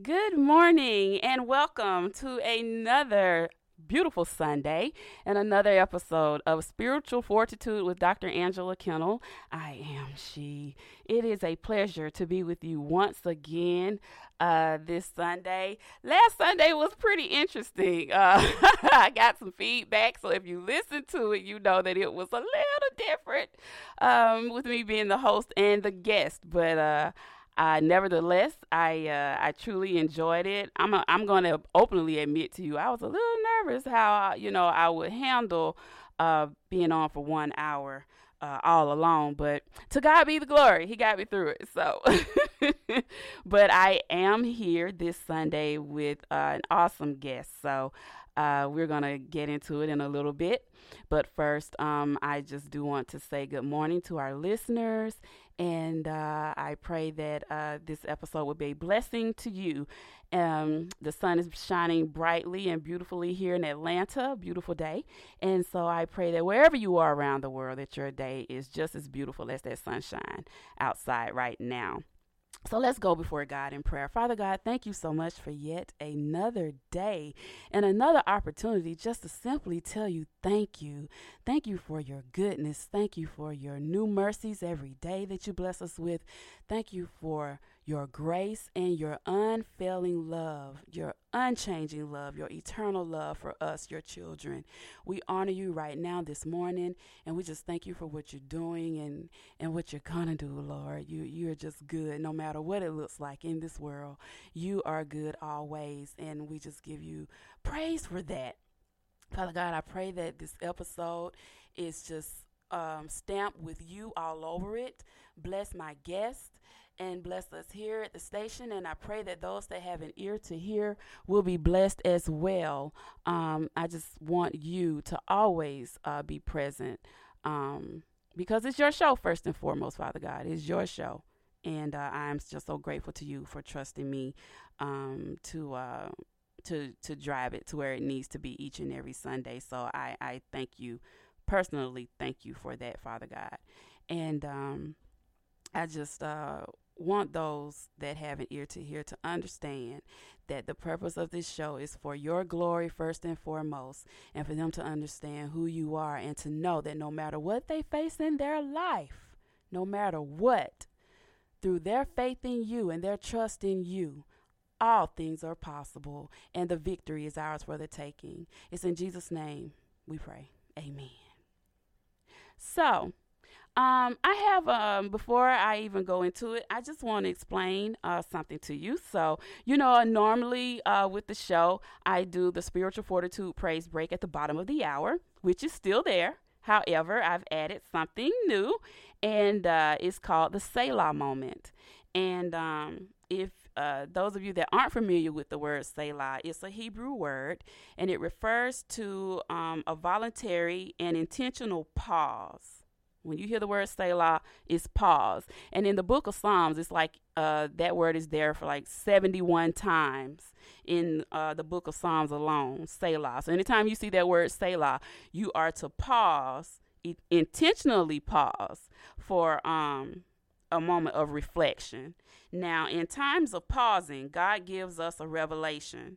Good morning and welcome to another beautiful Sunday and another episode of Spiritual Fortitude with Dr. Angela Kinnel. I am she. It is a pleasure to be with you once again uh, this Sunday. Last Sunday was pretty interesting. Uh, I got some feedback, so if you listen to it, you know that it was a little different um, with me being the host and the guest, but. Uh, uh, nevertheless, I uh, I truly enjoyed it. I'm a, I'm going to openly admit to you, I was a little nervous how you know I would handle uh, being on for one hour uh, all alone. But to God be the glory, He got me through it. So, but I am here this Sunday with uh, an awesome guest. So uh, we're going to get into it in a little bit. But first, um, I just do want to say good morning to our listeners. And uh, I pray that uh, this episode will be a blessing to you. Um, the sun is shining brightly and beautifully here in Atlanta, beautiful day. And so I pray that wherever you are around the world, that your day is just as beautiful as that sunshine outside right now. So let's go before God in prayer. Father God, thank you so much for yet another day and another opportunity just to simply tell you thank you. Thank you for your goodness. Thank you for your new mercies every day that you bless us with. Thank you for your grace and your unfailing love, your unchanging love, your eternal love for us, your children. We honor you right now this morning, and we just thank you for what you're doing and, and what you're gonna do, Lord. You you're just good no matter what it looks like in this world. You are good always, and we just give you praise for that. Father God, I pray that this episode is just um, stamped with you all over it. Bless my guest and bless us here at the station. And I pray that those that have an ear to hear will be blessed as well. Um, I just want you to always uh, be present um, because it's your show, first and foremost, Father God. It's your show. And uh, I'm just so grateful to you for trusting me um, to. Uh, to, to drive it to where it needs to be each and every Sunday. So I, I thank you personally. Thank you for that, Father God. And um, I just uh, want those that have an ear to hear to understand that the purpose of this show is for your glory first and foremost, and for them to understand who you are and to know that no matter what they face in their life, no matter what, through their faith in you and their trust in you, all things are possible, and the victory is ours for the taking. It's in Jesus' name we pray. Amen. So, um, I have um, before I even go into it, I just want to explain uh, something to you. So, you know, normally uh, with the show, I do the spiritual fortitude praise break at the bottom of the hour, which is still there. However, I've added something new, and uh, it's called the Selah moment. And um, if uh, those of you that aren't familiar with the word Selah, it's a Hebrew word, and it refers to um, a voluntary and intentional pause when you hear the word Selah, it's pause. And in the book of Psalms, it's like uh, that word is there for like 71 times in uh, the book of Psalms alone, Selah. So anytime you see that word Selah, you are to pause, intentionally pause for um, a moment of reflection. Now, in times of pausing, God gives us a revelation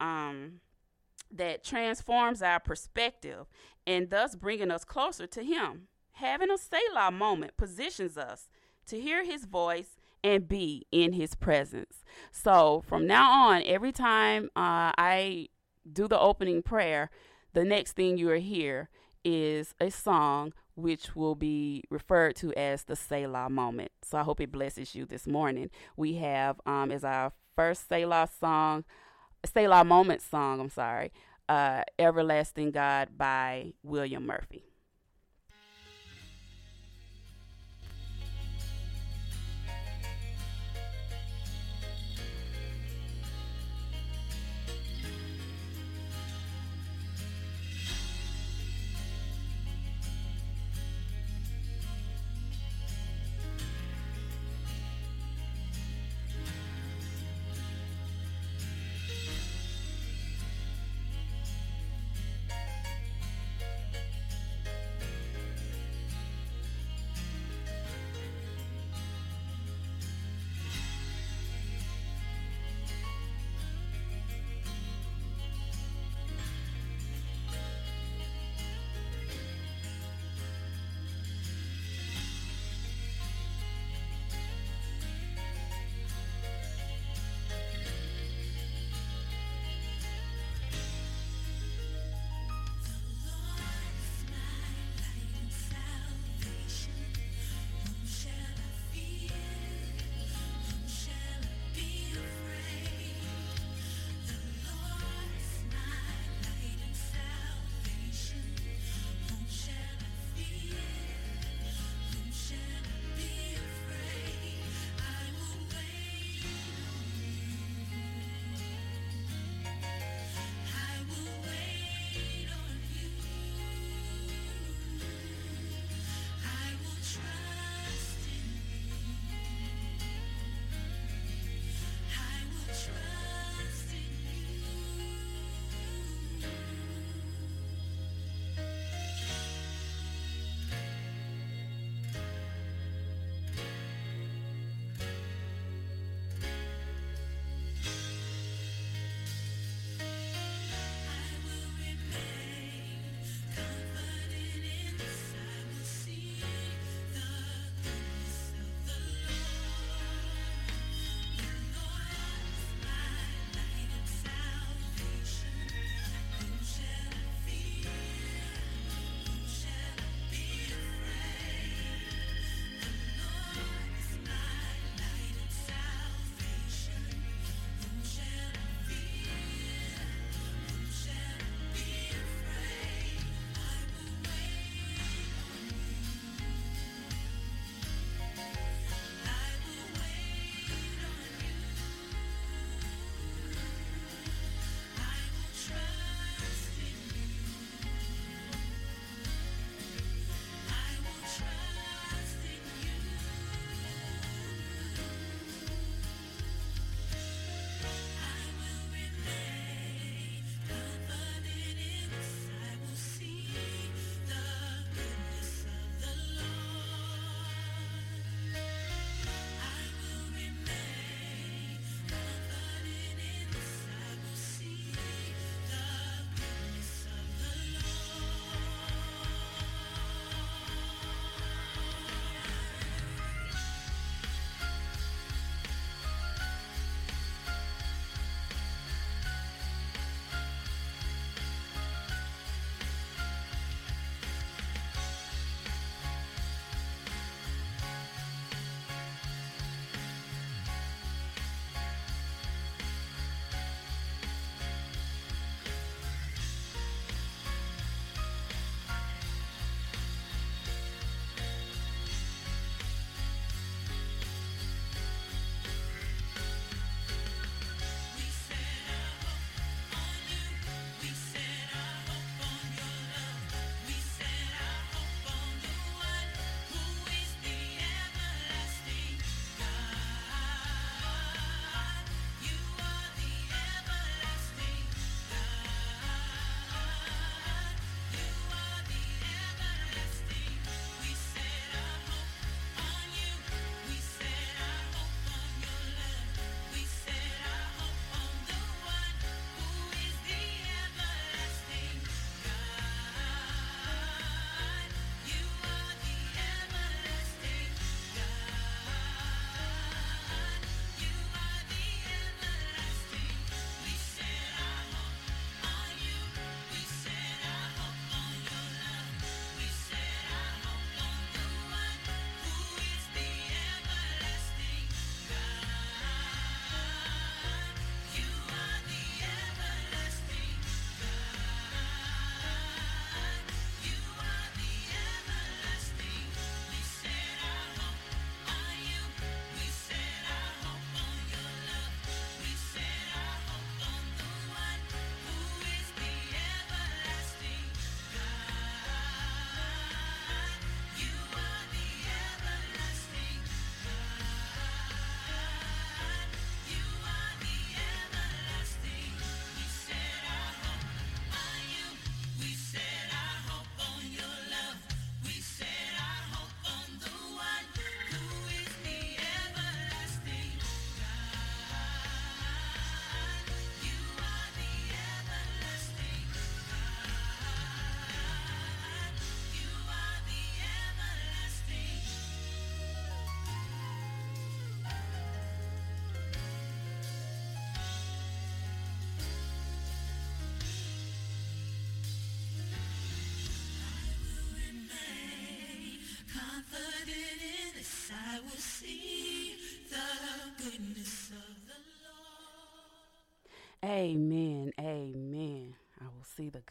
um, that transforms our perspective and thus bringing us closer to Him. Having a Selah moment positions us to hear his voice and be in his presence. So from now on, every time uh, I do the opening prayer, the next thing you will hear is a song which will be referred to as the Selah moment. So I hope it blesses you this morning. We have um, as our first Selah song, Selah moment song, I'm sorry, uh, Everlasting God by William Murphy.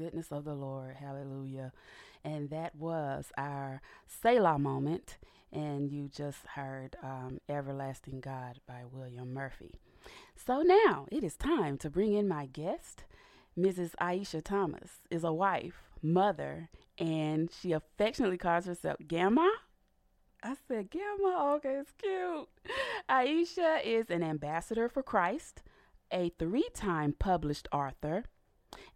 Goodness of the Lord. Hallelujah. And that was our Selah moment. And you just heard um, Everlasting God by William Murphy. So now it is time to bring in my guest. Mrs. Aisha Thomas is a wife, mother, and she affectionately calls herself Gamma. I said, Gamma, okay, it's cute. Aisha is an ambassador for Christ, a three time published author,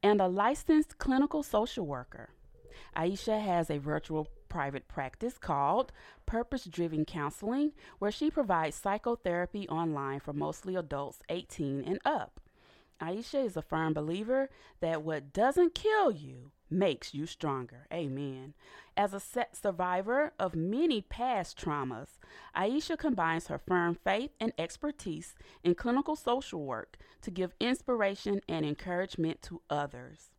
and a licensed clinical social worker. Aisha has a virtual private practice called Purpose Driven Counseling, where she provides psychotherapy online for mostly adults 18 and up. Aisha is a firm believer that what doesn't kill you makes you stronger. Amen. As a survivor of many past traumas, Aisha combines her firm faith and expertise in clinical social work to give inspiration and encouragement to others.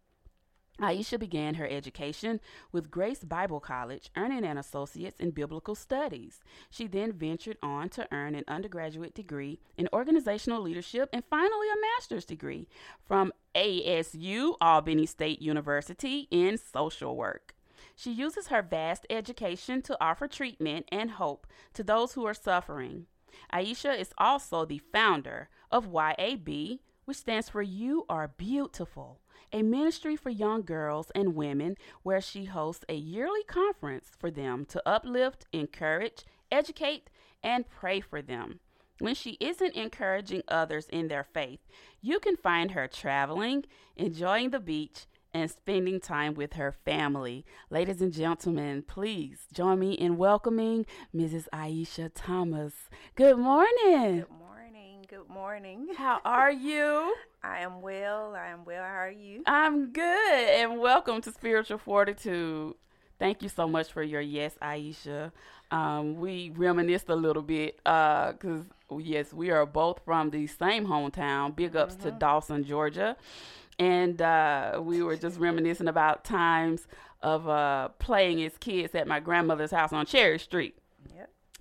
Aisha began her education with Grace Bible College, earning an associate's in biblical studies. She then ventured on to earn an undergraduate degree in organizational leadership and finally a master's degree from ASU, Albany State University, in social work. She uses her vast education to offer treatment and hope to those who are suffering. Aisha is also the founder of YAB, which stands for You Are Beautiful a ministry for young girls and women where she hosts a yearly conference for them to uplift, encourage, educate, and pray for them. When she isn't encouraging others in their faith, you can find her traveling, enjoying the beach, and spending time with her family. Ladies and gentlemen, please join me in welcoming Mrs. Aisha Thomas. Good morning. Good morning. Good morning. How are you? I am well. I am well. How are you? I'm good. And welcome to Spiritual Fortitude. Thank you so much for your yes, Aisha. Um, we reminisced a little bit because, uh, yes, we are both from the same hometown. Big ups mm-hmm. to Dawson, Georgia. And uh, we were just reminiscing about times of uh, playing as kids at my grandmother's house on Cherry Street.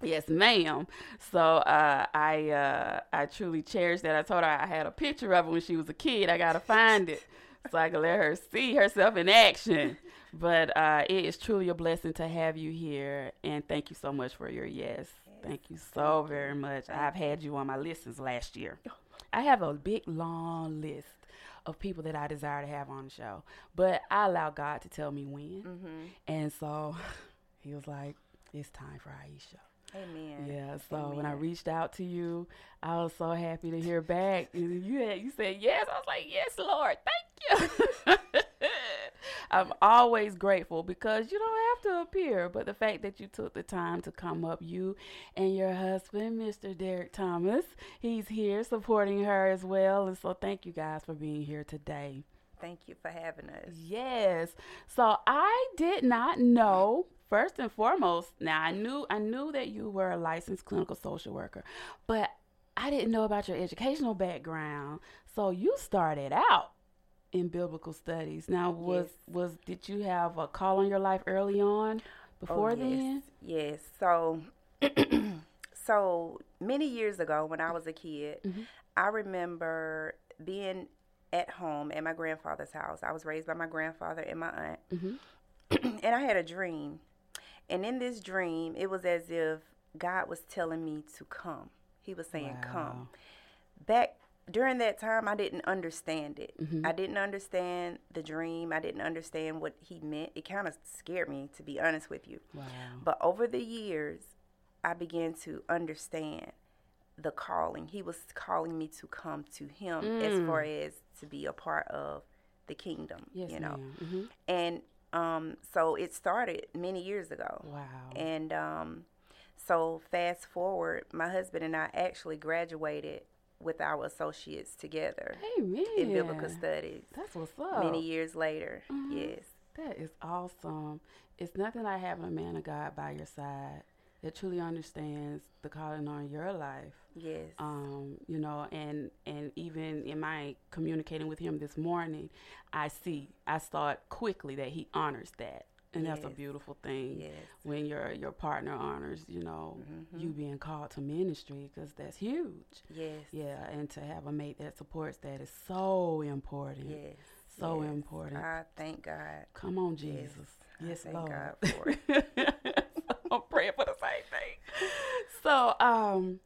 Yes, ma'am. So uh, I uh, I truly cherish that. I told her I had a picture of her when she was a kid. I gotta find it so I can let her see herself in action. But uh, it is truly a blessing to have you here, and thank you so much for your yes. Thank you so very much. I've had you on my list since last year. I have a big long list of people that I desire to have on the show, but I allow God to tell me when, mm-hmm. and so He was like, "It's time for Aisha." Amen. Yeah. So Amen. when I reached out to you, I was so happy to hear back. You had you said yes. I was like, yes, Lord, thank you. I'm always grateful because you don't have to appear, but the fact that you took the time to come up, you and your husband, Mr. Derek Thomas, he's here supporting her as well. And so thank you guys for being here today. Thank you for having us. Yes. So I did not know first and foremost, now I knew I knew that you were a licensed clinical social worker, but I didn't know about your educational background. So you started out in biblical studies. Now was yes. was did you have a call on your life early on before oh, yes. then? Yes. So so many years ago when I was a kid, mm-hmm. I remember being at home at my grandfather's house. I was raised by my grandfather and my aunt. Mm-hmm. and I had a dream and in this dream, it was as if God was telling me to come. He was saying, wow. Come. Back during that time, I didn't understand it. Mm-hmm. I didn't understand the dream. I didn't understand what he meant. It kind of scared me, to be honest with you. Wow. But over the years, I began to understand the calling. He was calling me to come to him mm. as far as to be a part of the kingdom, yes, you know. Mm-hmm. And um, so it started many years ago. Wow. And um, so fast forward, my husband and I actually graduated with our associates together Amen. in biblical studies. That's what's up. Many years later, mm-hmm. yes. That is awesome. It's nothing like having a man of God by your side that truly understands the calling on your life. Yes. Um, you know, and and even in my communicating with him this morning, I see I saw it quickly that he honors that. And that's a beautiful thing Yes. when your your partner honors, you know, Mhm. you being called to ministry because that's huge. Yes. Yeah, and to have a mate that supports that is so important. Yes. So yes. important. I thank God. Come on, Yes. Jesus. Yes, thank Lord. God for it. I'm praying for the same thing. So, um,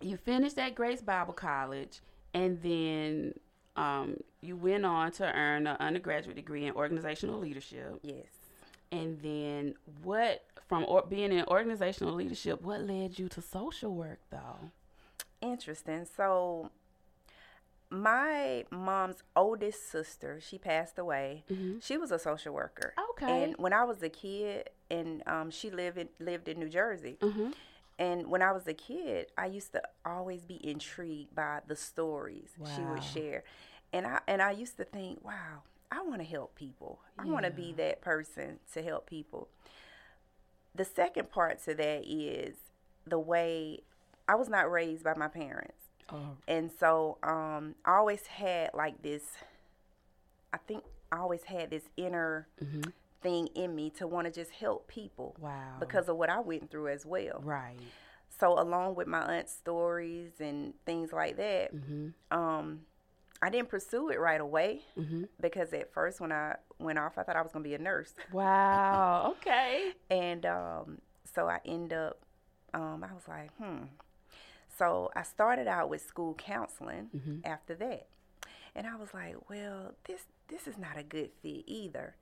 you finished at Grace Bible College, and then um, you went on to earn an undergraduate degree in organizational leadership. Yes. And then, what from or, being in organizational leadership, what led you to social work, though? Interesting. So, my mom's oldest sister, she passed away. Mhm. She was a social worker. Okay. And when I was a kid, and um, she lived in, lived in New Jersey. Mm-hmm. And when I was a kid, I used to always be intrigued by the stories she would share, and I and I used to think, wow, I want to help people. I want to be that person to help people. The second part to that is the way I was not raised by my parents, Oh, and so um, I always had like this. I think I always had this inner mhm. Thing in me to want to just help people wow. because of what I went through as well. right. So along with my aunt's stories and things like that, Mm-hmm. um, I didn't pursue it right away Mm-hmm. because at first when I went off, I thought I was gonna be a nurse, Wow. Okay. and um, so I end up, um, I was like, hmm. So I started out with school counseling Mhm. after that, and I was like, well, this this is not a good fit either.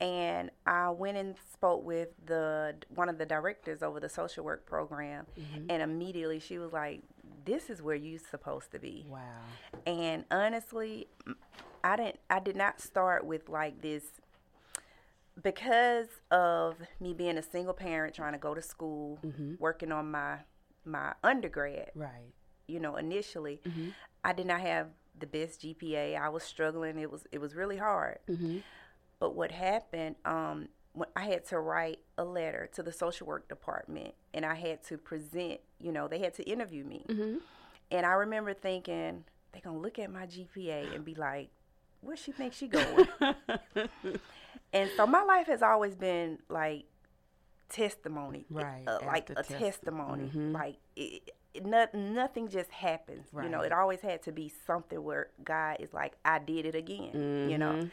And I went and spoke with the one of the directors over the social work program, Mhm. and immediately she was like, "This is where you're supposed to be." Wow. And honestly, I didn't. I did not start with like this because of me being a single parent trying to go to school, Mhm. working on my my undergrad. Right. You know, initially, Mhm. I did not have the best GPA. I was struggling. It was it was really hard. Mm-hmm. But what happened, um, when I had to write a letter to the social work department, and I had to present. You know, they had to interview me, Mm-hmm. and I remember thinking they're gonna look at my GPA and be like, "Where she think she going?" and so my life has always been like testimony, Right, Uh, like a test- testimony. mhm. Like it, it, not, nothing just happens. You know, it always had to be something where God is like, "I did it again." You know.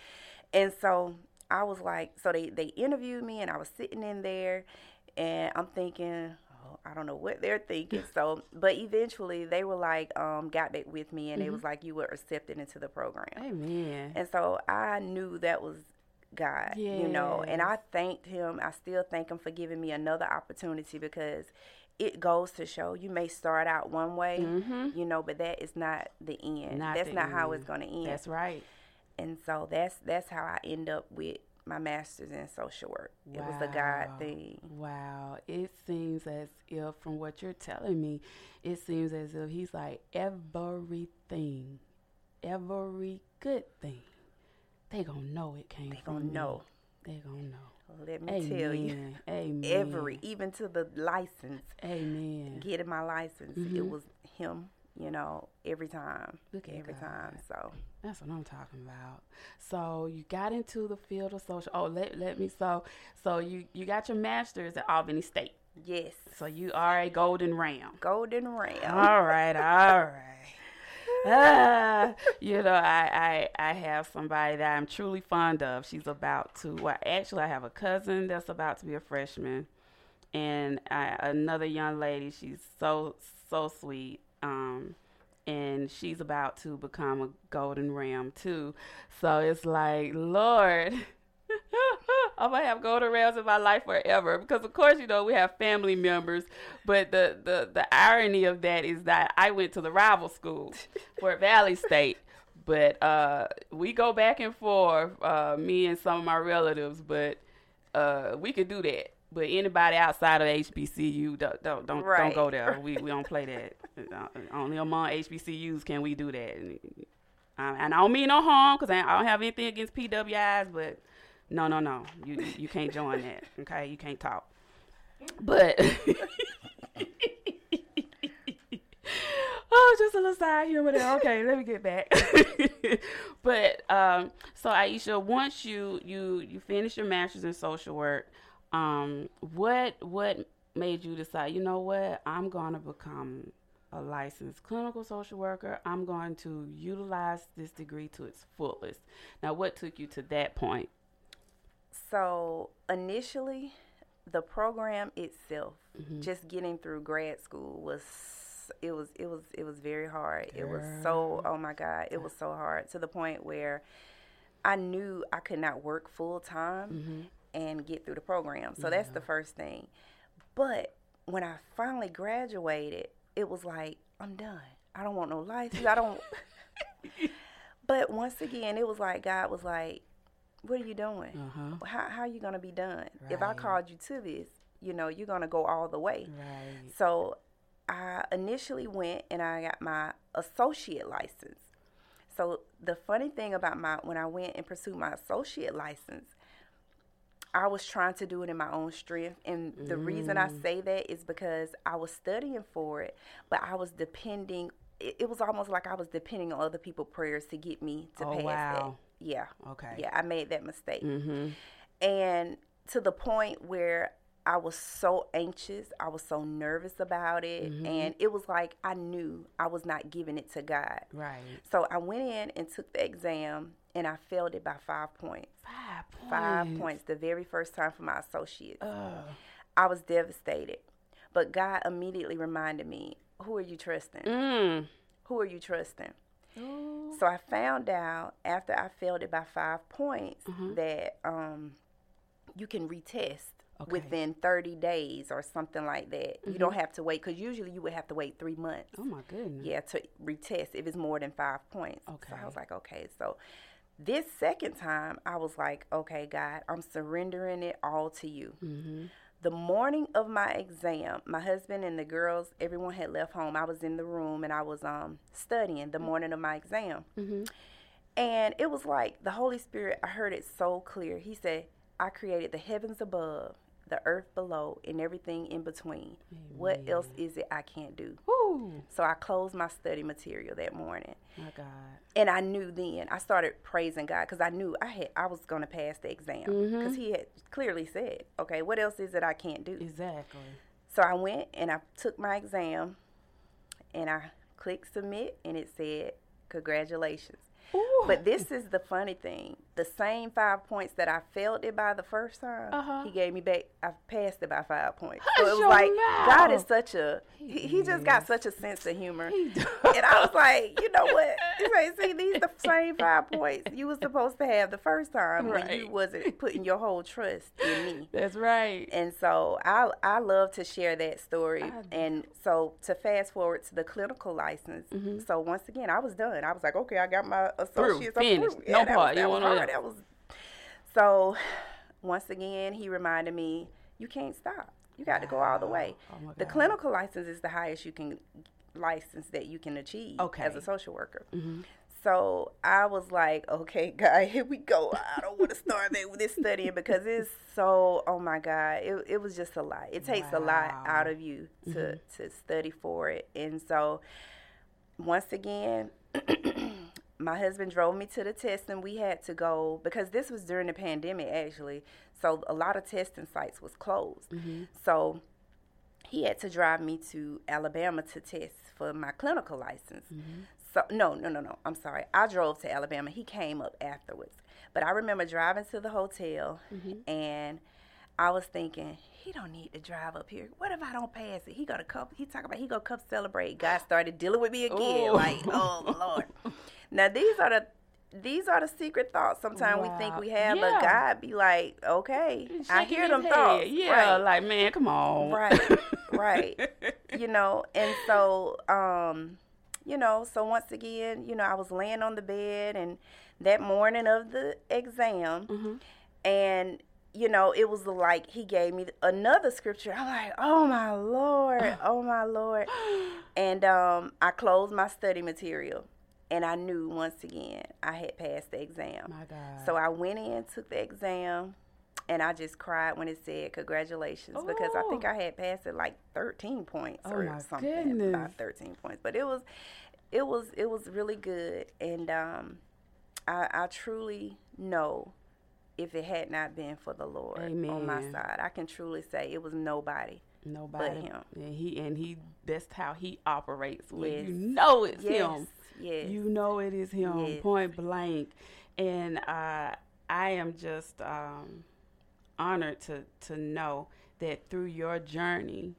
And so I was like, so they, they interviewed me and I was sitting in there and I'm thinking, oh, I don't know what they're thinking. So, but eventually they were like, um, got back with me and it was like, you were accepted into the program. Amen. And so I knew that was God, you know, and I thanked him. I still thank him for giving me another opportunity because it goes to show you may start out one way, Mhm. you know, but that is not the end. Not That's the not how it's going to end That's right. And so that's that's how I end up with my master's in social work. It was a God thing. Wow. It seems as if, from what you're telling me, it seems as if he's like everything, every good thing. They gonna know it came They from gonna me. know. They gonna know. Let me Amen. tell you, Amen. every even to the license, Amen. getting my license, Mhm. it was him. You know, every time, Look at every God. time. So That's what I'm talking about. So you got into the field of social. Oh, let let me. So so you you got your master's at Albany State. yes, So you are a golden ram. golden ram. All right, all right. Ah, you know, I, I I have somebody that I'm truly fond of. She's about to. Well, actually, I have a cousin that's about to be a freshman, and I, another young lady. She's so so sweet. Um, and she's about to become a golden ram too. So it's like, Lord. I'm gonna have golden rams in my life forever because, of course, you know we have family members, but the the the irony of that is that I went to the rival school, Fort Valley State, but uh, we go back and forth, uh, me and some of my relatives, but uh, we could do that. But anybody outside of HBCU, don't don't don't, Right. don't go there. We we don't play that. Uh, Only among HBCUs can we do that. And, uh, and I don't mean no harm because I, don't have anything against PWIs, but no, no, no, you you can't join that. Okay, you can't talk. But oh, just a little side humor there. Okay, let me get back. but um, so Aisha, once you you you finish your master's in social work, um, what what made you decide? You know what? I'm gonna become a licensed clinical social worker. I'm going to utilize this degree to its fullest. Now, what took you to that point? So initially, the program itself, mm-hmm. just getting through grad school was it was it was it was very hard. Girl. It was so oh my god, it was so hard to the point where I knew I could not work full time mm-hmm. and get through the program. So yeah. that's the first thing. But when I finally graduated, it was like I'm done. I don't want no license. I don't. but once again, it was like God was like, "What are you doing? Uh-huh. How how are you gonna be done? Right. If I called you to this, you know, you're gonna go all the way." Right. So I initially went and I got my associate license. So the funny thing about my when I went and pursued my associate license, I was trying to do it in my own strength. And the mm. reason I mm. say that is because I was studying for it, but I was depending it, it was almost like I was depending on other people's prayers to get me to oh, pass wow. that. Yeah. Okay. Yeah, I made that mistake. Mm-hmm. And to the point where I was so anxious. I was so nervous about it. Mm-hmm. And it was like I knew I was not giving it to God. Right. So I went in and took the exam and I failed it by five points. Five points. Five points the very first time for my associates. I was devastated. But God immediately reminded me, who are you trusting? Mm. Who are you trusting? Ooh. So I found out after I failed it by five points mm-hmm. that um, you can retest okay. within 30 days or something like that. Mm-hmm. You don't have to wait because usually you would have to wait three months. Oh my goodness. Yeah, to retest if it's more than five points. Okay. So I was like, okay. So this second time, I was like, okay, God, I'm surrendering it all to you. Mm-hmm. The morning of my exam, my husband and the girls, everyone had left home. I was in the room and I was um, studying the morning of my exam. Mm-hmm. And it was like the Holy Spirit, I heard it so clear. He said, I created the heavens above the earth below, and everything in between. Amen. What else is it I can't do? Woo. So I closed my study material that morning. My God. And I knew then. I started praising God because I knew I had I was going to pass the exam because mm-hmm. He had clearly said, "Okay, what else is it I can't do?" Exactly. So I went and I took my exam, and I clicked submit, and it said, "Congratulations." Ooh. But this is the funny thing. The same five points that I failed it by the first time, uh-huh. he gave me back. I passed it by five points. So it was like mouth. God is such a he, he, just got such a sense of humor. and I was like, you know what? Like, see, these the same five points you was supposed to have the first time right. when you wasn't putting your whole trust in me. That's right. And so I I love to share that story. I, and so to fast forward to the clinical license. Mm-hmm. So once again, I was done. I was like, okay, I got my associates. Through, finished. No part. You want that was so once again he reminded me you can't stop you got to go all the way oh the clinical license is the highest you can license that you can achieve okay. as a social worker mm-hmm. so i was like okay guy here we go i don't want to start this studying because it's so oh my god it, it was just a lot it takes wow. a lot out of you to mm-hmm. to study for it and so once again my husband drove me to the test and we had to go because this was during the pandemic actually. So a lot of testing sites was closed. Mm-hmm. so he had to drive me to alabama to test for my clinical license. Mm-hmm. so no no no no. I'm sorry. I drove to alabama. He came up afterwards. But i remember driving to the hotel mm-hmm. and i was thinking he don't need to drive up here. What if I don't pass it? He got a come. He talk about he gonna come celebrate. God started dealing with me again. Ooh. Like, oh Lord. Now these are the these are the secret thoughts sometimes wow. we think we have, yeah. but God be like, okay, I hear them head. thoughts. Yeah, right. like man, come on. Right, right. you know, and so, um, you know, so once again, you know, I was laying on the bed and that morning of the exam, mm-hmm. and you know, it was like he gave me another scripture. I'm like, oh my Lord, oh my Lord. And um, I closed my study material and I knew once again I had passed the exam. My God. So I went in, took the exam. and I just cried when it said congratulations oh. because I think oh. I had passed it like 13 points oh or something goodness. about 13 points. But it was it was it was really good and um, I, I truly know if it had not been for the Lord Amen. on my side, I can truly say it was nobody. Nobody but him. And he and he that's how he operates. When yes. you know it's yes. him. Yes. You know it is him, yes. point blank. And uh, I am just um, honored to to know that through your journey,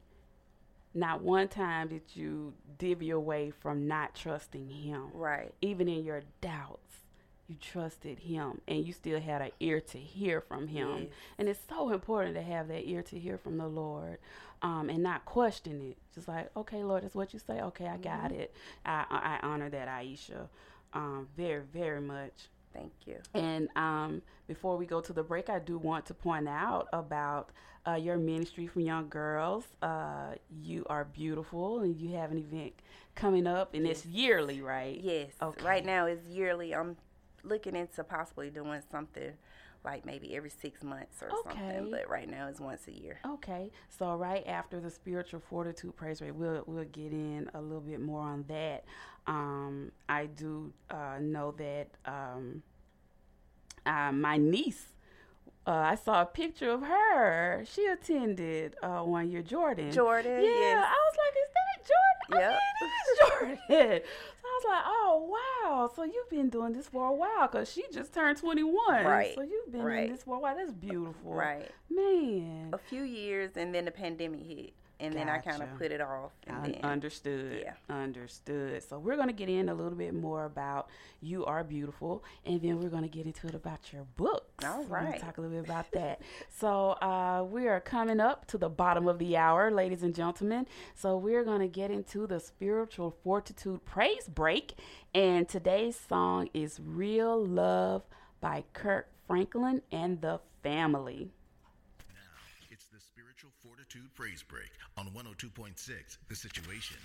not one time did you divvy away from not trusting him. Right. Even in your doubts you trusted him and you still had an ear to hear from him. Yes. And it's so important to have that ear to hear from the Lord um, and not question it. Just like, okay, Lord, that's what you say. Okay, I got mm-hmm. it. I, I honor that, Aisha, um, very, very much. Thank you. And um, before we go to the break, I do want to point out about uh, your ministry from young girls. Uh, you are beautiful, and you have an event coming up, and yes. it's yearly, right? Yes. Okay. Right now, it's yearly. I'm looking into possibly doing something like maybe every six months or okay. something. But right now it's once a year. Okay. So right after the spiritual fortitude praise break, we'll we'll get in a little bit more on that. Um, I do uh, know that um, uh, my niece. Uh, I saw a picture of her. She attended uh, one year Jordan. Jordan, yeah. Yes. I was like, "Is that Jordan?" Yep. I mean, Jordan was like, oh wow, so you've been doing this for a while because she just turned twenty one. Right. So you've been right. doing this for a while. That's beautiful. Right. Man. A few years, and then the pandemic hit and gotcha. then I kind of put it off. And then, understood. Yeah. Understood. So we're going to get in a little bit more about You Are Beautiful, and then we're going to get into it about your books. All We're going to talk a little bit about that. so uh, we are coming up to the bottom of the hour, ladies and gentlemen. So we're going to get into the Spiritual Fortitude Praise Break, and today's song is Real Love by Kirk Franklin and the Family. It's the Spiritual Fortitude Praise Break on 102.6 The Situation.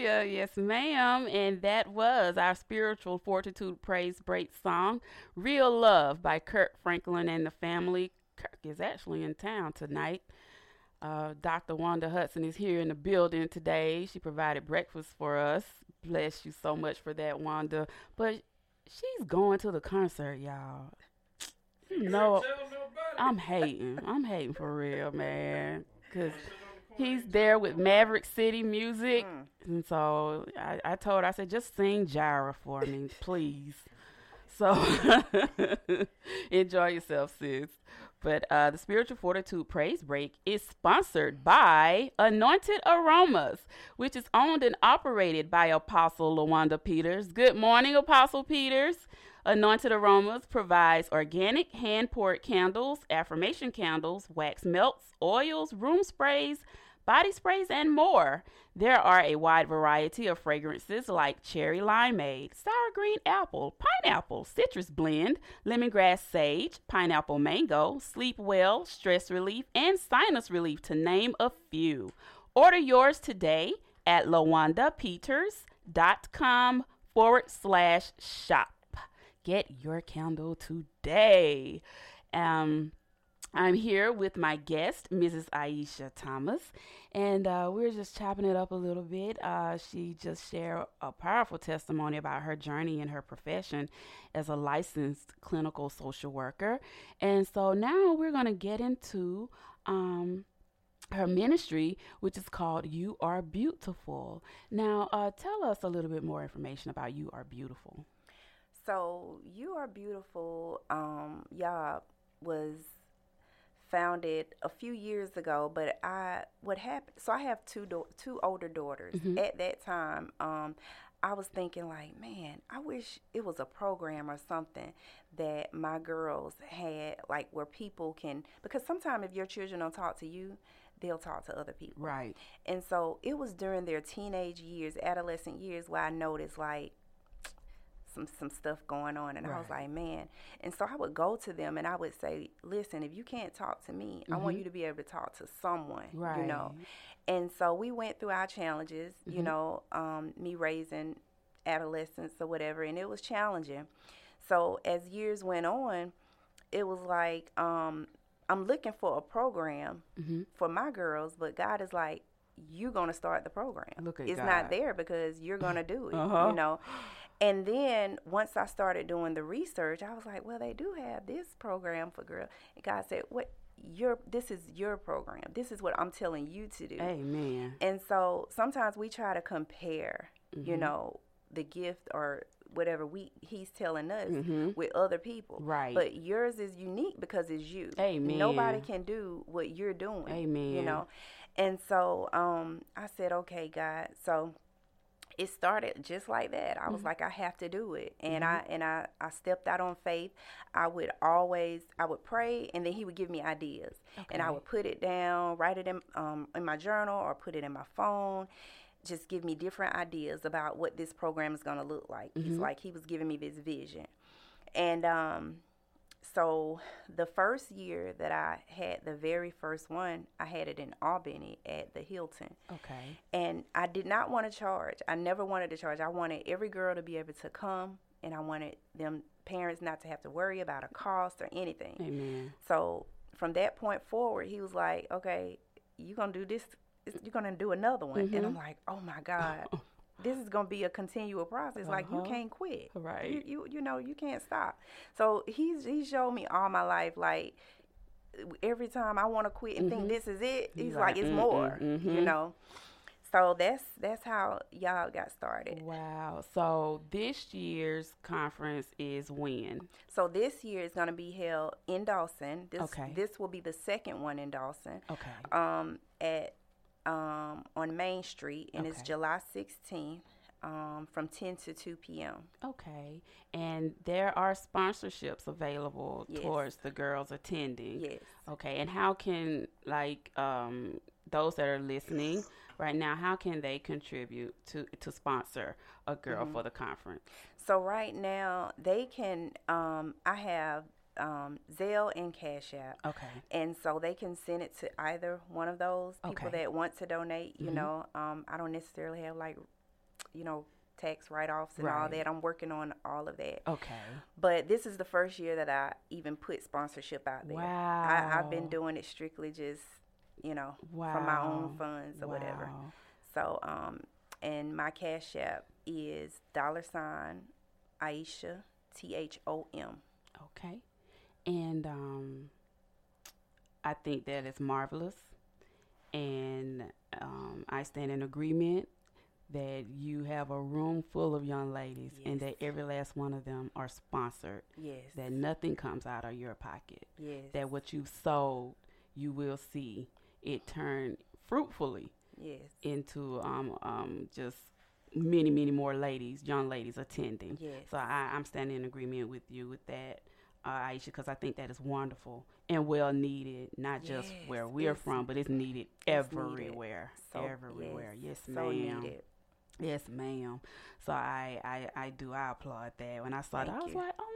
Hallelujah. Yes, ma'am. And that was our spiritual fortitude praise break song, Real Love by Kirk Franklin and the family. Kirk is actually in town tonight. Uh, Dr. Wanda Hudson is here in the building today. She provided breakfast for us. Bless you so much for that, Wanda. But she's going to the concert, y'all. You know, I'm hating. I'm hating for real, man. Because he's there with Maverick City Music. And so I, I told her, I said, just sing Jireh for me, please. So enjoy yourself, sis. But uh, the Spiritual Fortitude Praise Break is sponsored by Anointed Aromas, which is owned and operated by Apostle Lawanda Peters. Good morning, Apostle Peters. Anointed Aromas provides organic hand poured candles, affirmation candles, wax melts, oils, room sprays, body sprays, and more. There are a wide variety of fragrances like cherry limeade, sour green apple, pineapple, citrus blend, lemongrass sage, pineapple mango, sleep well, stress relief, and sinus relief, to name a few. Order yours today at lawandapeters.com forward slash shop. Get your candle today. Um, I'm here with my guest, Mrs. Aisha Thomas, and uh, we're just chopping it up a little bit. Uh, she just shared a powerful testimony about her journey in her profession as a licensed clinical social worker. And so now we're going to get into um, her ministry, which is called You Are Beautiful. Now, uh, tell us a little bit more information about You Are Beautiful. So you are beautiful. Um, y'all was founded a few years ago, but I what happened? So I have two do- two older daughters. At that time, um, I was thinking like, man, I wish it was a program or something that my girls had, like where people can because sometimes if your children don't talk to you, they'll talk to other people. Right. And so it was during their teenage years, adolescent years, where I noticed like some some stuff going on, and I was like, man. And so I would go to them and I would say, listen, if you can't talk to me, I want you to be able to talk to someone, right. you know. And so we went through our challenges, you know, um, me raising adolescents or whatever, and it was challenging. So as years went on, it was like um, I'm looking for a program Mm-hmm. for my girls, but God is like, you're gonna start the program. Look at it's God. not there because you're gonna do it. Uh-huh. You know. And then once I started doing the research, I was like, well, they do have this program for girls. And God said, what? Your this is your program. This is what I'm telling you to do. Amen. And so sometimes we try to compare, you Mm-hmm. know, the gift or whatever we he's telling us with other people. Mm-hmm. Right. But yours is unique because it's you. Amen. Nobody can do what you're doing. Amen. You know. And so um I said, Okay, God. So it started just like that. I Mm-hmm. was like, I have to do it, and I and I I stepped out on faith. I would always I would pray, and then He would give me ideas, and I would put it down, write it in um in my journal, or put it in my phone. Just give me different ideas about what this program is going to look like. He's Mm-hmm. like He was giving me this vision, and um so the first year that I had the very first one, I had it in Albany at the Hilton Okay. and I did not want to charge. I never wanted to charge. I wanted every girl to be able to come, and I wanted them parents not to have to worry about a cost or anything. Amen. So from that point forward, he was like, "Okay, you're gonna do this. You're gonna do another one." And mm-hmm. I'm like, "Oh my God." This is gonna be a continual process. Like you Uh-huh. can't quit. Right. You, you you know you can't stop. So he's he showed me all my life like every time I want to quit and think this is it, he's like, like, it's "Mm-mm, more. mhm." You know. So that's that's how y'all got started. Wow. So this year's conference is when? So this year is going to be held in Dawson. This Okay. this will be the second one in Dawson. Okay. Um at um on Main Street and it's July 16th um from 10 to 2 p.m. Okay. And there are sponsorships available Yes. towards the girls attending. Yes. Okay. And how can like um those that are listening right now, how can they contribute to to sponsor a girl Mm-hmm. for the conference? So right now they can um I have um, Zelle and Cash App. Okay. And so they can send it to either one of those people Okay. that want to donate. You Mhm. know, um, I don't necessarily have like, you know, tax write offs and all that. I'm working on all of that. Okay. But this is the first year that I even put sponsorship out there. I, I've been doing it strictly just, you know, from my own funds or whatever. So, um, and my cash app is dollar sign Aisha T H O M. Okay. And um, I think that is marvelous. And um, I stand in agreement that you have a room full of young ladies and that every last one of them are sponsored. Yes. That nothing comes out of your pocket. yes. That what you sowed, you will see it turn fruitfully yes. into um, um, just many, many more ladies, young ladies attending. Yes. So I, I'm standing in agreement with you with that, uh, Aisha, because I think that is wonderful and well needed, not just Yes, where we're from, but it's needed it's needed. everywhere. So, everywhere. Yes, so ma'am. needed. Yes, ma'am. So I, I, I do. I applaud that. When I saw that, I was you. like, oh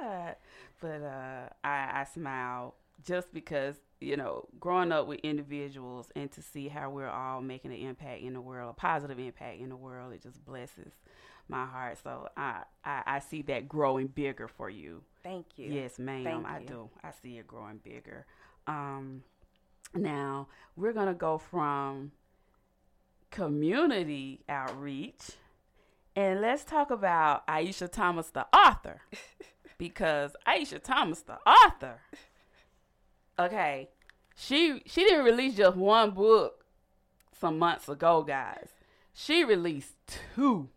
my God. But uh, I, I smiled just because, you know, growing up with individuals and to see how we're all making an impact in the world, a positive impact in the world, it just blesses my heart. So I, I, I see that growing bigger for you. Thank you. Yes, ma'am, Thank I you. do. I see it growing bigger. Um, now we're gonna go from community outreach, and let's talk about Aisha Thomas, the author, because Aisha Thomas, the author. Okay, she she didn't release just one book some months ago, guys. She released two,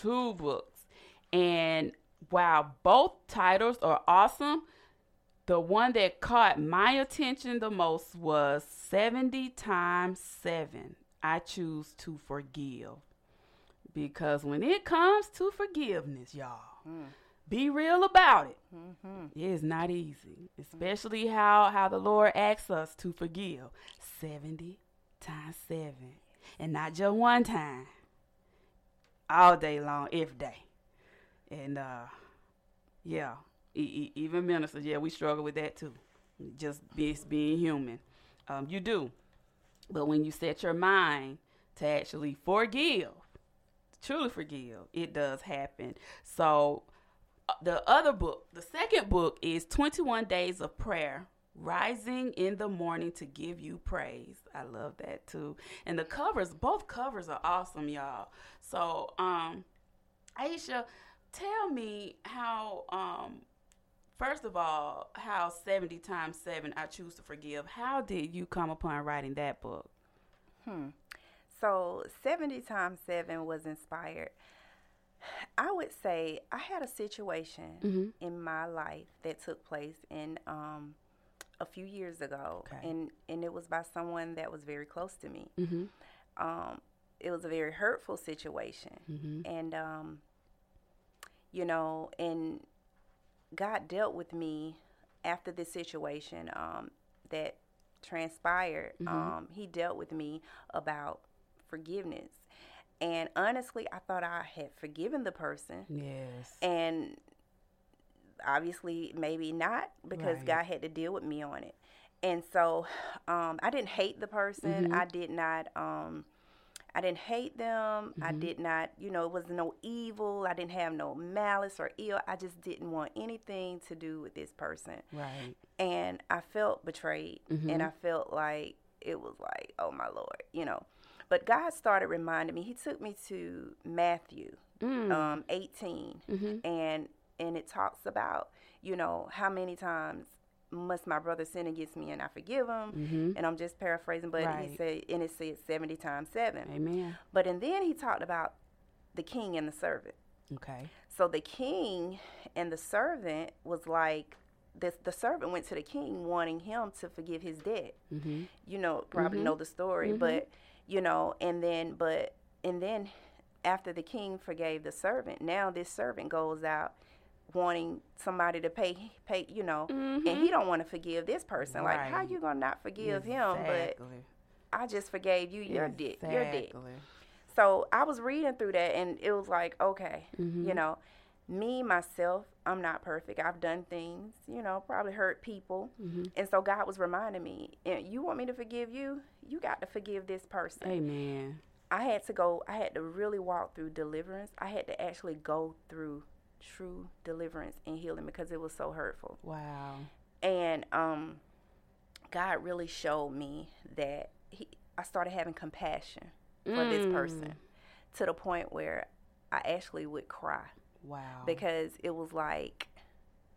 two books, and while both titles are awesome, the one that caught my attention the most was 70 times 7. I choose to forgive. Because when it comes to forgiveness, y'all, mm. be real about it. Mm-hmm. It is not easy, especially how, how the Lord asks us to forgive 70 times 7. And not just one time, all day long, every day. And uh, yeah, e- e- even ministers, yeah, we struggle with that too. Just be, being human, um, you do. But when you set your mind to actually forgive, truly forgive, it does happen. So uh, the other book, the second book is 21 Days of Prayer. Rising in the morning to give you praise. I love that too. And the covers, both covers are awesome, y'all. So, um, Aisha, tell me how um first of all how 70 times 7 i choose to forgive how did you come upon writing that book Hmm. So 70 times 7 was inspired. I would say I had a situation Mhm. in my life that took place in um, a few years ago, Okay. and and it was by someone that was very close to me. mm-hmm. Um, it was a very hurtful situation, Mm-hmm. and um, you know, and God dealt with me after this situation um, that transpired. Mhm. Um, he dealt with me about forgiveness, and honestly, I thought I had forgiven the person, yes and obviously maybe not because Right. God had to deal with me on it. And so um, I didn't hate the person. Mhm. I did not um, I didn't hate them. I Mhm. did not, you know, it was no evil. I didn't have no malice or ill. I just didn't want anything to do with this person. right And I felt betrayed Mhm. and I felt like it was like, oh my Lord, you know. But God started reminding me. He took me to Matthew mm. um, 18 mm-hmm. and and it talks about you know how many times must my brother sin against me and I forgive him Mm-hmm. and I'm just paraphrasing but Right. he said and it said 70 times 7 amen but and then he talked about the king and the servant okay so the king and the servant was like the, the servant went to the king wanting him to forgive his debt mm-hmm. you know probably Mhm. know the story Mhm. but you know and then but and then after the king forgave the servant now this servant goes out wanting somebody to pay pay you know and he don't want to forgive this person like how Mm-hmm. You gonna not forgive him but i just forgave you your dick, your dick so i was reading through that and it was like okay Mhm. you know me myself, I'm not perfect. I've done things, you know, probably hurt people, Mm-hmm. and so God was reminding me, "And you want me to forgive you? You got to forgive this person." Amen. I had to go. I had to really walk through deliverance. I had to actually go through true deliverance and healing because it was so hurtful. Wow. And um, God really showed me that he. I started having compassion for this Mm. person to the point where I actually would cry Wow. because it was like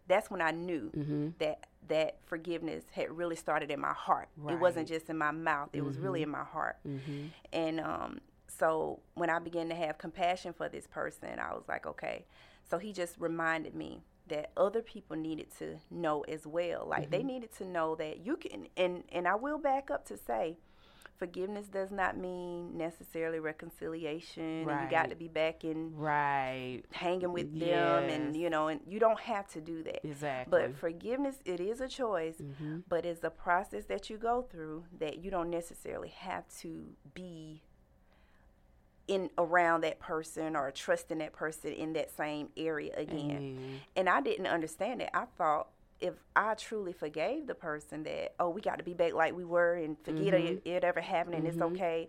that's when I knew Mhm. that that forgiveness had really started in my heart. It wasn't just in my mouth; it was really in my heart. Mhm. And um, so when I began to have compassion for this person, I was like, okay. So he just reminded me that other people needed to know as well. Like Mm-hmm. they needed to know that you can, and and I will back up to say. Forgiveness does not mean necessarily reconciliation. and You got to be back in Right. hanging with them and you know and you don't have to do that Exactly. but forgiveness it is a choice Mhm. but it's a process that you go through that you don't necessarily have to be in around that person or trusting that person in that same area again. Amen. and i didn't understand it. I thought if i truly forgave the person that oh we got to be back like we were and forget Mm-hmm. it, it ever happened and it's okay.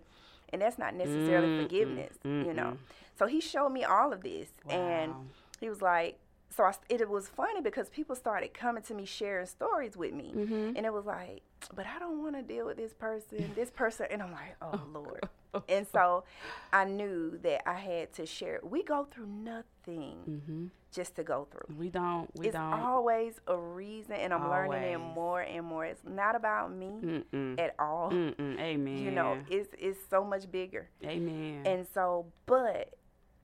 And that's not necessarily Mm-mm. forgiveness you know. so he showed me all of this and he was like so I, it was funny because people started coming to me sharing stories with me. Mm-hmm. and it was like but i don't want to deal with this person this person and i'm like oh lord and so i knew that i had to share we go through nothing Mm-hmm. just to go through We don't. We it's don't. always a reason and i'm learning it more and more it's not about me Mm-mm. at all Mm-mm. Amen. you know it's it's so much bigger Amen. and so, but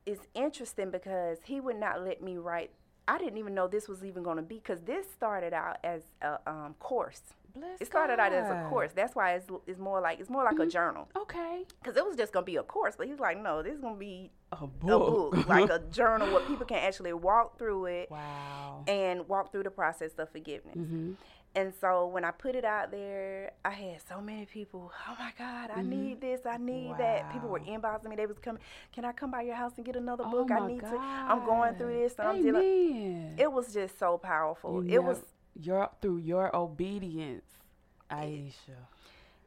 it's interesting because he would not let me write. I didn't even know this was even going to be because this started out as a um, course. Bless It started out as a Mm-hmm. course. That's why it's, it's more like it's more like a journal Okay. because it was just going to be a course. But he's like, no, this is going to be A a book. book, like a journal where people can actually walk through it wow. and walk through the process of forgiveness. Mm-hmm. And so when I put it out there, I had so many people. Oh my God, I need this. I need that. People were Mm-hmm. Inboxing me. They was coming. Can I come by your house and get another Oh book? I need to. I'm going through this, and I'm dealing. It was just so powerful. You it was. Your through your obedience, Aisha.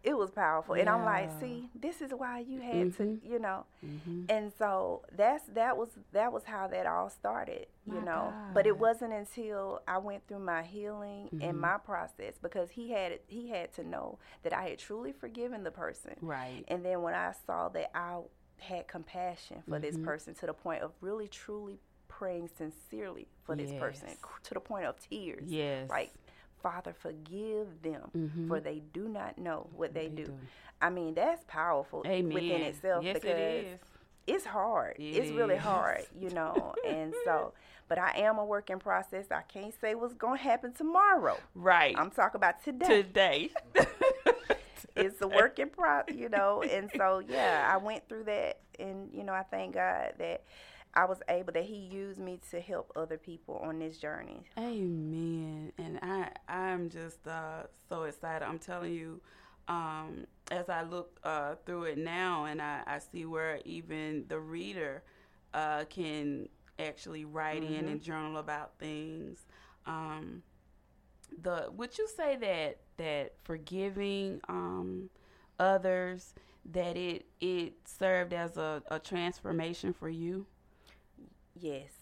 It was powerful, and I'm like, see, this is why you had to, Mhm. you know. Mm-hmm. And so that's that was that was how that all started, you My know. But it wasn't until I went through my healing Mm-hmm. and my process because he had he had to know that I had truly forgiven the person. Right. And then when I saw that I had compassion for this Mhm. person to the point of really truly praying sincerely for this person Yes. to the point of tears. Yes. Like, Father, forgive them Mhm. for they do not know what they, They do. do. I mean, that's powerful Amen. within itself yes, because it is. it's hard. It it's really hard, you know. and so, but I am a work in process. I can't say what's going to happen tomorrow. Right. I'm talking about today. Today. it's a work in pro, you know. And so, yeah, I went through that, and you know, I thank God that I was able that He used me to help other people on this journey. Amen. And I I'm just uh, so excited. I'm telling you, um, as I look uh, through it now, and I, I see where even the reader uh, can actually write in and journal about things. Um, the would you say that that forgiving um, others that it it served as a, a transformation for you? Yes,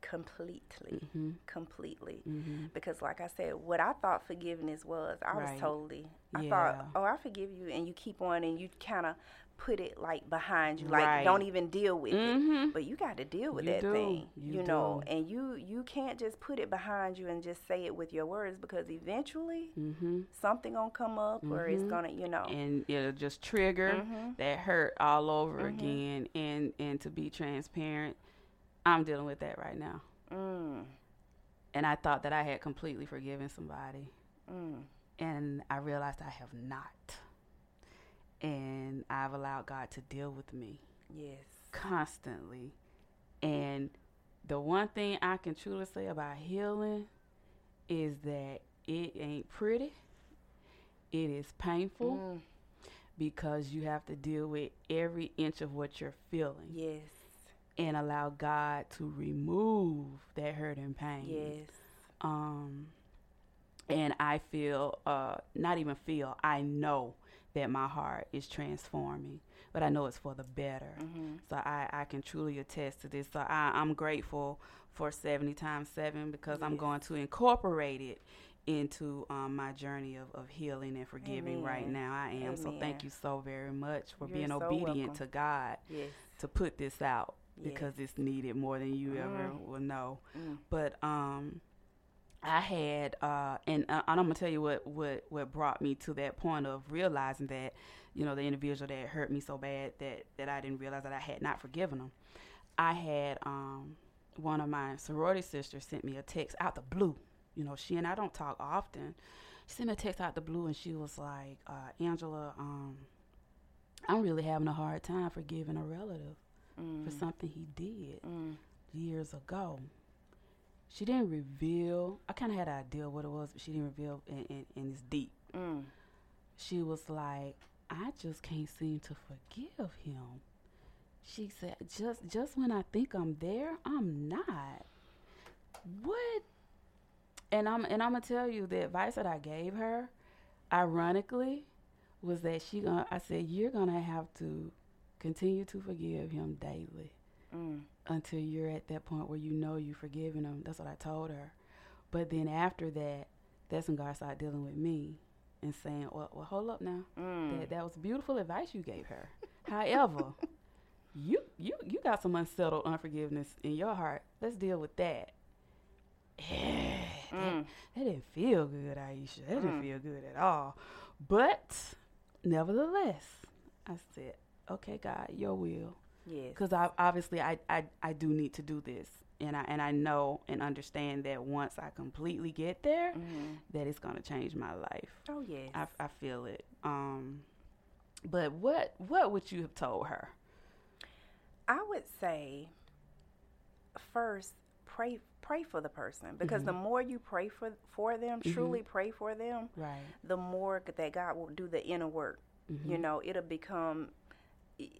completely, Mm-hmm. completely. Mm-hmm. Because, like I said, what I thought forgiveness was, I was totally. I Yeah. thought, oh, I forgive you, and you keep on, and you kind of put it like behind you, like Right. don't even deal with it. Mm-hmm. But you got to deal with You that do. thing, You you, know. And you you can't just put it behind you and just say it with your words because eventually Mm-hmm. something gonna come up or it's Mhm. gonna, you know. and it'll just trigger Mhm. that hurt all over Mhm. again and and to be transparent i'm dealing with that right now Mm, and i thought that i had completely forgiven somebody mm, and i realized i have not and i've allowed god to deal with me yes. constantly and the one thing i can truly say about healing is that it ain't pretty it is painful Mm, because you have to deal with every inch of what you're feeling. yes. and allow God to remove that hurt and pain. Yes. Um, and I feel, uh, not even feel, I know that my heart is transforming, but I know it's for the better. So I, I can truly attest to this. So I, I'm grateful for 70 times 7 because I'm going to incorporate it into um, my journey of, of healing and forgiving right now. I am. So thank you so very much for You're being so obedient welcome. to God Yes. to put this out Yes. because it's needed more than you ever Mm. will know. Mm. But um, I had, uh, and, uh, and I'm gonna tell you what what what brought me to that point of realizing that, you know, the individual that hurt me so bad that that I didn't realize that I had not forgiven them. I had um, one of my sorority sisters sent me a text out the blue. You know, she and I don't talk often. She sent me a text out the blue, and she was like, uh, "Angela, um, I'm really having a hard time forgiving a relative Mm. for something he did Mm. years ago." She didn't reveal. I kind of had an idea what it was, but she didn't reveal, and, and, and it's deep. Mm. She was like, "I just can't seem to forgive him." She said, "Just just when I think I'm there, I'm not." What? And I'm and I'm gonna tell you the advice that I gave her, ironically, was that she gonna. I said, "You're gonna have to continue to forgive him daily." Mm. until you're at that point where you know you've forgiven them. That's what I told her. But then after that, that's when God started dealing with me and saying, "Well, well hold up now. Mm. That that was beautiful advice you gave her. However, you you you got some unsettled unforgiveness in your heart. Let's deal with that." Yeah, that, Mm. that didn't feel good, Aisha. That didn't Mm. feel good at all. But nevertheless, I said, "Okay, God, Your will." Yes. because I obviously I, I I do need to do this, and I and I know and understand that once I completely get there, Mhm. that it's gonna change my life. Oh yes. I, I feel it. Um, but what what would you have told her? I would say first pray pray for the person because the more you pray for for them, truly pray for them, Right. the more that God will do the inner work. You know, it'll become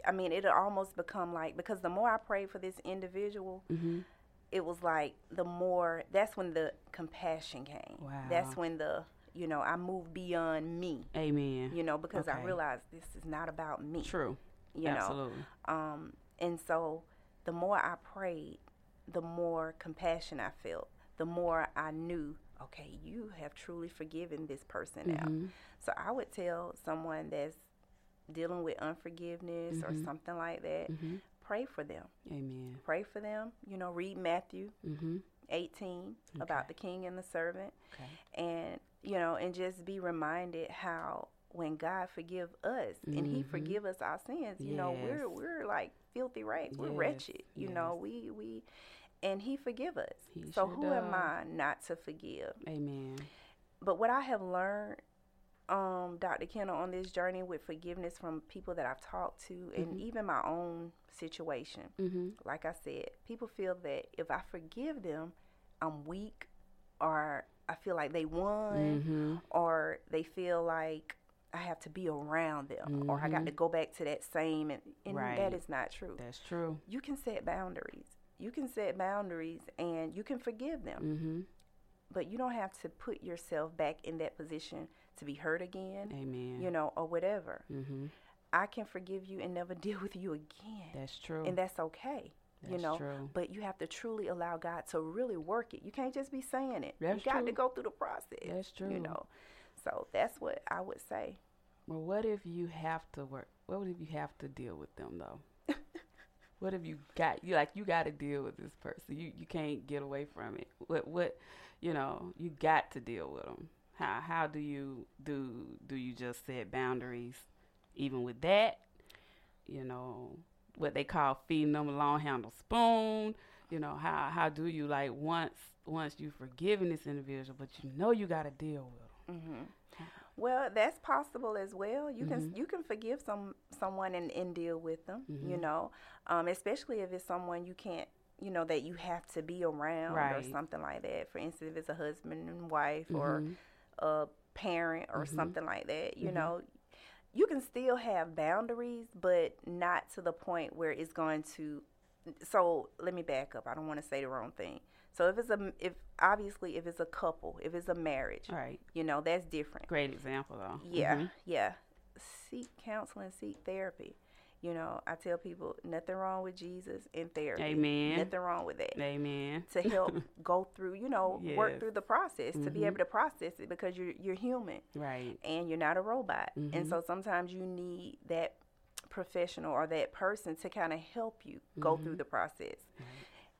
I mean, it'll almost become like because the more I prayed for this individual, Mm-hmm. it was like the more that's when the compassion came. Wow. That's when the you know, I moved beyond me. Amen. You know, because I realized this is not about me. True. You know. Absolutely. Um, and so the more I prayed, the more compassion I felt, the more I knew, okay, you have truly forgiven this person now. Mhm. So I would tell someone that's dealing with unforgiveness or something like that, Mhm. pray for them. Amen. Pray for them. You know, read Matthew Mm-hmm. 18 about the king and the servant Okay. and you know and just be reminded how when god forgive us and he Mhm. forgive us our sins you know we're we're like filthy rags we're Yes, wretched you know we we and he forgive us He so sure who am i not to forgive Amen. but what i have learned um dr Kinnel on this journey with forgiveness from people that i've talked to and even my own situation Mm-hmm. like I said, people feel that if I forgive them, I'm weak, or I feel like they won, Mm-hmm. or they feel like I have to be around them, or I got to go back to that same, and, and Right. that is not true. That's true. You can set boundaries. You can set boundaries, and you can forgive them, Mm-hmm. but you don't have to put yourself back in that position to be hurt again, Amen. you know, or whatever. Mm-hmm. I can forgive you and never deal with you again That's true. and that's okay. you That's know, true. but you have to truly allow God to really work it. You can't just be saying it. That's you got to go through the process. That's true. You know, so that's what I would say. Well, what if you have to work? What if you have to deal with them though? what if you got you like you got to deal with this person? You you can't get away from it. What what you know you got to deal with them. How how do you do do you just set boundaries even with that? You know what they call feeding them a long handle spoon. You know how how do you like once once you've forgiven this individual, but you know you got to deal with them. Well, that's possible as well. You Mm-hmm. can you can forgive some someone and, and deal with them. Mm-hmm. You know, um, especially if it's someone you can't. You know that you have to be around or something like that. For instance, if it's a husband and wife Mm-hmm. or a parent or something like that, you know, you can still have boundaries, but not to the point where it's going to so let me back up. I don't want to say the wrong thing. So if it's a if obviously if it's a couple, if it's a marriage, right? you know that's different. Great example though. Yeah, Mhm. yeah. Seek counseling, seek therapy. You know, I tell people nothing wrong with Jesus and therapy. Amen. Nothing wrong with that. Amen. To help go through, you know, work through the process, to be Mhm. able to process it because you're you're human Right. and you're not a robot. Mhm. And so sometimes you need that professional or that person to kind of help you go Mm-hmm. through the process.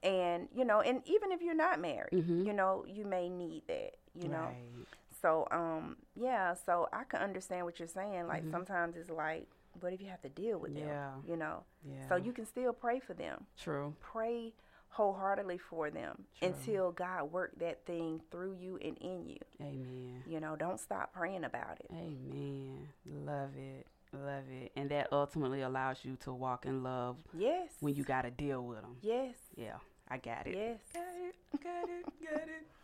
And you know, and even if you're not married, Mhm. you know, you may need that. You know, Right. so um yeah, so I can understand what you're saying. Like sometimes it's like, what if you have to deal with them? Yeah. You know. Yeah. So you can still pray for them. True. Pray wholeheartedly for them True. until God work that thing through you and in you. Amen. You know, don't stop praying about it. Amen. Love it. Love it. And that ultimately allows you to walk in love Yes. when you got to deal with them. Yes. Yeah, I got it. Yes. Got it. Got it.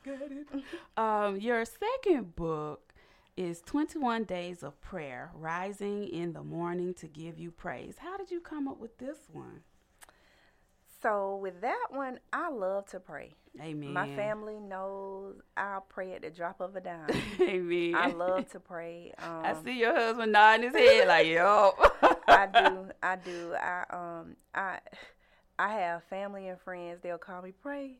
Got it. Got it. Um, your second book is 21 Days of Prayer, Rising in the Morning to Give You Praise. How did you come up with this one? So with that one, I love to pray. Amen. My family knows I'll pray at the drop of a dime. Amen. I love to pray. Um, I see your husband nodding his head like, yo. I do. I do. I um I I have family and friends. They'll call me pray,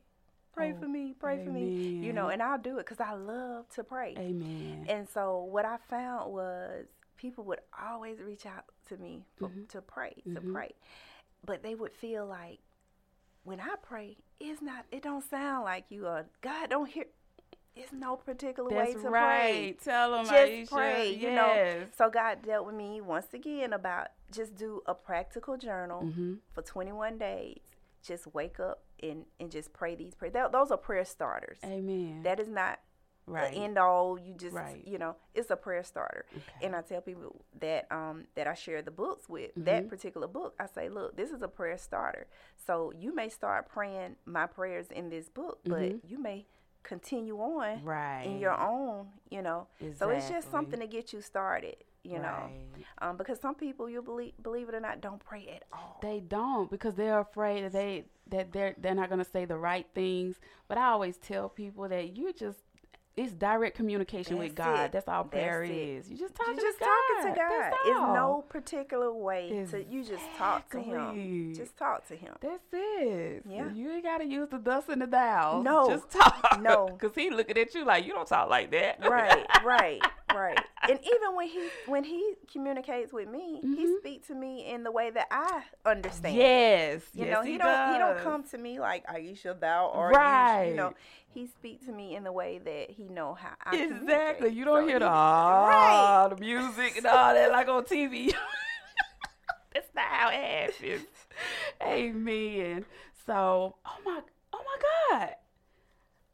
pray Oh, for me, pray for me. You know, and I'll do it because I love to pray. Amen. And so what I found was people would always reach out to me for, to pray, to Mhm. pray, but they would feel like when I pray, it's not. It don't sound like you are. God don't hear. It's no particular way That's to right. pray Tell them, just Aisha. pray, you yes. know. So God dealt with me once again about just do a practical journal Mm-hmm. for 21 days. Just wake up and, and just pray these prayers. Tho- Those are prayer starters. Amen. That is not right. the end all. You just, Right. you know, it's a prayer starter. Okay. And I tell people that um that I share the books with Mm-hmm. that particular book. I say, look, this is a prayer starter. So you may start praying my prayers in this book, but you may continue on Mm-hmm. right. in your own, you know. So it's just something to get you started, you know. Right. Um, because some people, you believe believe it or not, don't pray at all. They don't because they're afraid that they that they're they're not going to say the right things. But I always tell people that you just it's direct communication with God. it. That's all prayer That's is. You just talking just to talking to God. God. It's no particular way to you just talk to Him. Just talk to Him. That's it. Yeah. You ain't got to use the dust and the dial. No. Just talk. No. Because he looking at you like, you don't talk like that. right, right, right. And even when he when he communicates with me, he Mhm. speaks to me in the way that I understand. Yes. You yes, know, he, he, don't he don't come to me like Aisha thou or Right. you, you know. He speaks to me in the way that he know how I Exactly. You don't So hear the he- ah, right. the music and all that like on TV. That's not how it happens. Amen. So, oh my, oh my God,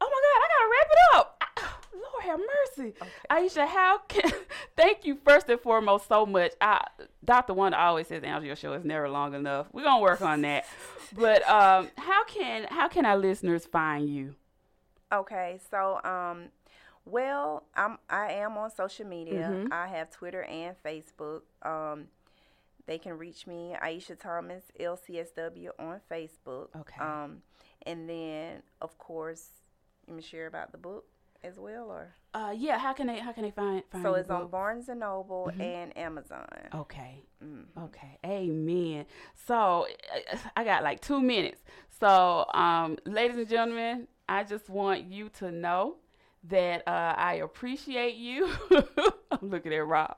oh my God, I gotta wrap it up. Ah, Lord have mercy, Aisha. How can? Thank you first and foremost so much. I, Doctor Wanda always says, "Angela, your show is never long enough." We're gonna work on that. But um, how can how can our listeners find you? Okay, so um, well, I'm I am on social media. Mhm. I have Twitter and Facebook. Um, they can reach me, Aisha Thomas LCSW on Facebook. Okay. Um, and then of course, you me share about the book as well, or Uh, yeah. How can they how can they find find so it's on? Barnes and Noble and Amazon. Okay. Mm. Okay. Amen. So I got like two minutes. So, um, ladies and gentlemen, I just want you to know that uh, I appreciate you. I'm looking at Rob.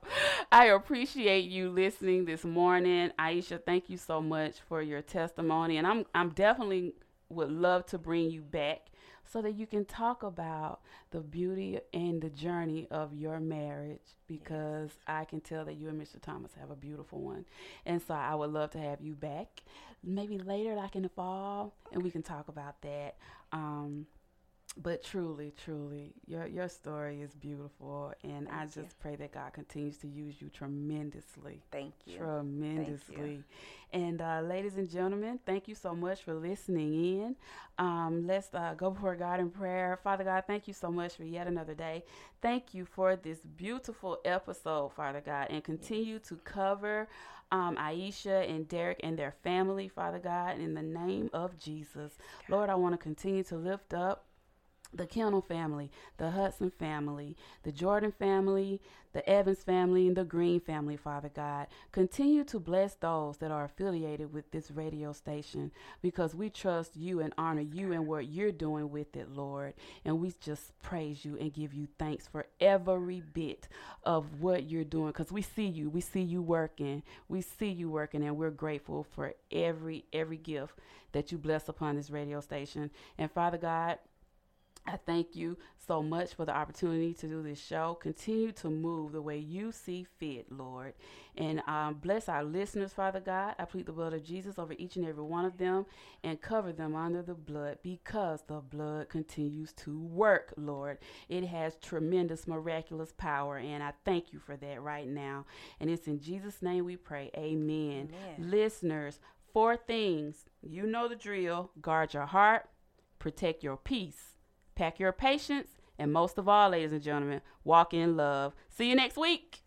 I appreciate you listening this morning. Aisha, thank you so much for your testimony. And I'm I'm definitely would love to bring you back so that you can talk about the beauty and the journey of your marriage because I can tell that you and Mr. Thomas have a beautiful one. And so I would love to have you back maybe later, like in the fall, and we can talk about that. Um, but truly, truly, your your story is beautiful, and I just you. pray that God continues to use you tremendously. Thank you. tremendously. And uh, ladies and gentlemen, thank you so much for listening in. Um, let's uh, go before God in prayer. Father God, thank you so much for yet another day. Thank you for this beautiful episode, Father God, and continue to cover um, Aisha and Derek and their family, Father God, in the name of Jesus. Lord, I want to continue to lift up the Kinnel family, the Hudson family, the Jordan family, the Evans family, and the Green family, Father God. Continue to bless those that are affiliated with this radio station because we trust you and honor you and what you're doing with it, Lord. And we just praise you and give you thanks for every bit of what you're doing because we see you. We see you working. We see you working, and we're grateful for every every gift that you bless upon this radio station. And Father God, I thank you so much for the opportunity to do this show. Continue to move the way you see fit, Lord. And um, bless our listeners, Father God. I plead the blood of Jesus over each and every one of them and cover them under the blood because the blood continues to work, Lord. It has tremendous, miraculous power. And I thank you for that right now. And it's in Jesus' name we pray. Amen. Amen. Listeners, four things. You know the drill. Guard your heart, protect your peace pack your patience, and most of all, ladies and gentlemen, walk in love. See you next week.